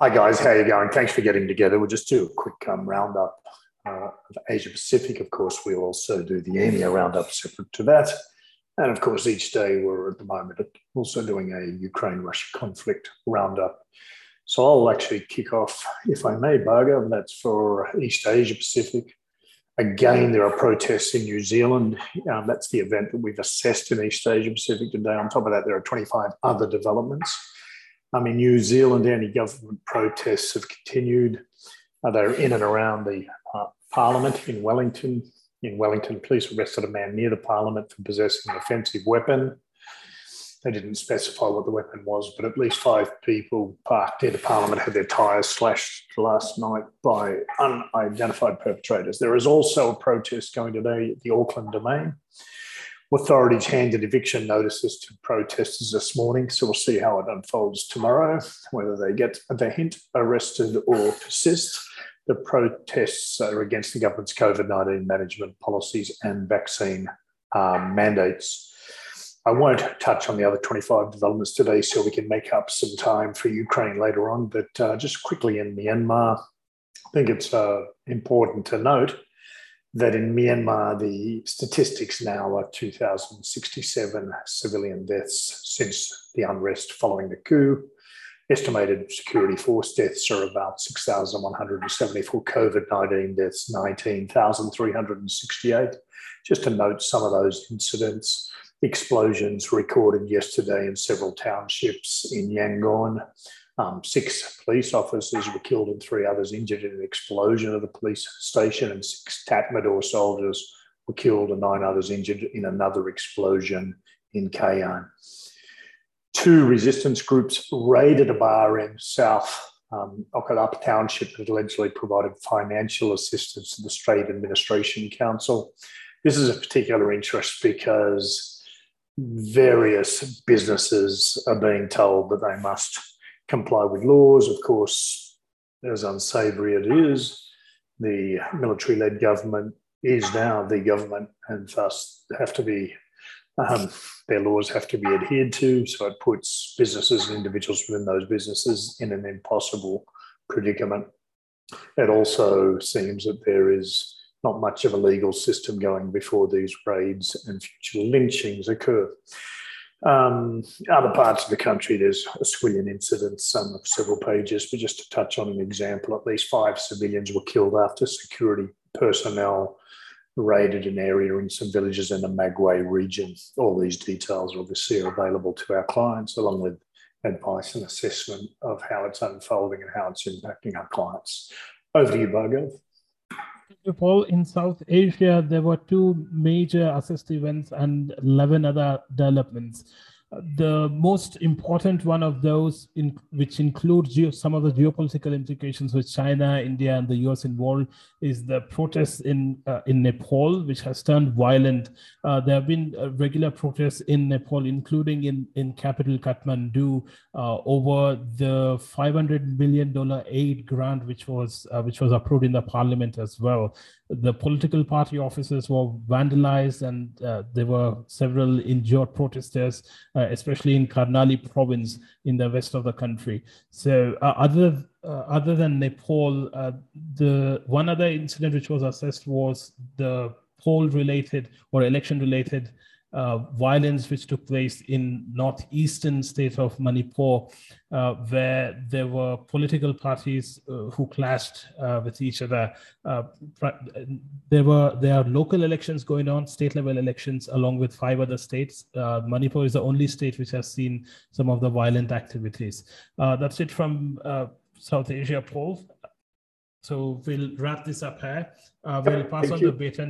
Hi guys, how are you going? Thanks for getting together. We'll just do a quick um, roundup uh, of Asia Pacific. Of course, we'll also do the EMEA roundup separate to that. And of course, each day we're at the moment also doing a Ukraine-Russia conflict roundup. So I'll actually kick off, if I may, Bhargav, that's for East Asia Pacific. Again, there are protests in New Zealand. Um, that's the event that we've assessed in East Asia Pacific today. On top of that, there are 25 other developments. I mean, New Zealand anti-government protests have continued. Uh, they're in and around the uh, Parliament in Wellington. In Wellington, police arrested a man near the Parliament for possessing an offensive weapon. They didn't specify what the weapon was, but at least five people parked near the Parliament had their tyres slashed last night by unidentified perpetrators. There is also a protest going today at the Auckland Domain. Authorities handed eviction notices to protesters this morning, so we'll see how it unfolds tomorrow, whether they get the hint arrested or persist. The protests are against the government's COVID 19 management policies and vaccine um, mandates. I won't touch on the other 25 developments today, so we can make up some time for Ukraine later on. But uh, just quickly in Myanmar, I think it's uh, important to note that in Myanmar, the statistics now are 2,067 civilian deaths since the unrest following the coup. Estimated security force deaths are about 6,174, COVID 19 deaths, 19,368. Just to note some of those incidents explosions recorded yesterday in several townships in Yangon, um, six police officers were killed and three others injured in an explosion at a police station, and six Tatmadaw soldiers were killed and nine others injured in another explosion in Kayan. Two resistance groups raided a bar in South um, Okkalapa Township that allegedly provided financial assistance to the State Administration Council. This is of particular interest because various businesses are being told that they must comply with laws. Of course, as unsavoury it is, the military led government is now the government and thus have to be, um, their laws have to be adhered to. So it puts businesses and individuals within those businesses in an impossible predicament. It also seems that there is not much of a legal system going before these raids and future lynchings occur. Um, other parts of the country, there's a squillion incidents, some of several pages, but just to touch on an example, at least five civilians were killed after security personnel raided an area in some villages in the Magway region. All these details obviously are available to our clients, along with advice and assessment of how it's unfolding and how it's impacting our clients. Over to you, Bhargav all, in South Asia, there were two major assist events and 11 other developments the most important one of those, in, which includes geo, some of the geopolitical implications with China, India, and the US involved, is the protests in uh, in Nepal, which has turned violent. Uh, there have been uh, regular protests in Nepal, including in in capital Kathmandu, uh, over the 500 million dollar aid grant, which was uh, which was approved in the parliament as well the political party offices were vandalized and uh, there were several injured protesters, uh, especially in Karnali province in the west of the country. So uh, other uh, other than Nepal, uh, the one other incident which was assessed was the poll related or election related uh, violence which took place in northeastern state of Manipur, uh, where there were political parties uh, who clashed uh, with each other. Uh, there were there are local elections going on, state level elections, along with five other states. Uh, Manipur is the only state which has seen some of the violent activities. that's it from South Asia, Paul. So we'll wrap this up here. we'll pass Thank on you. the baton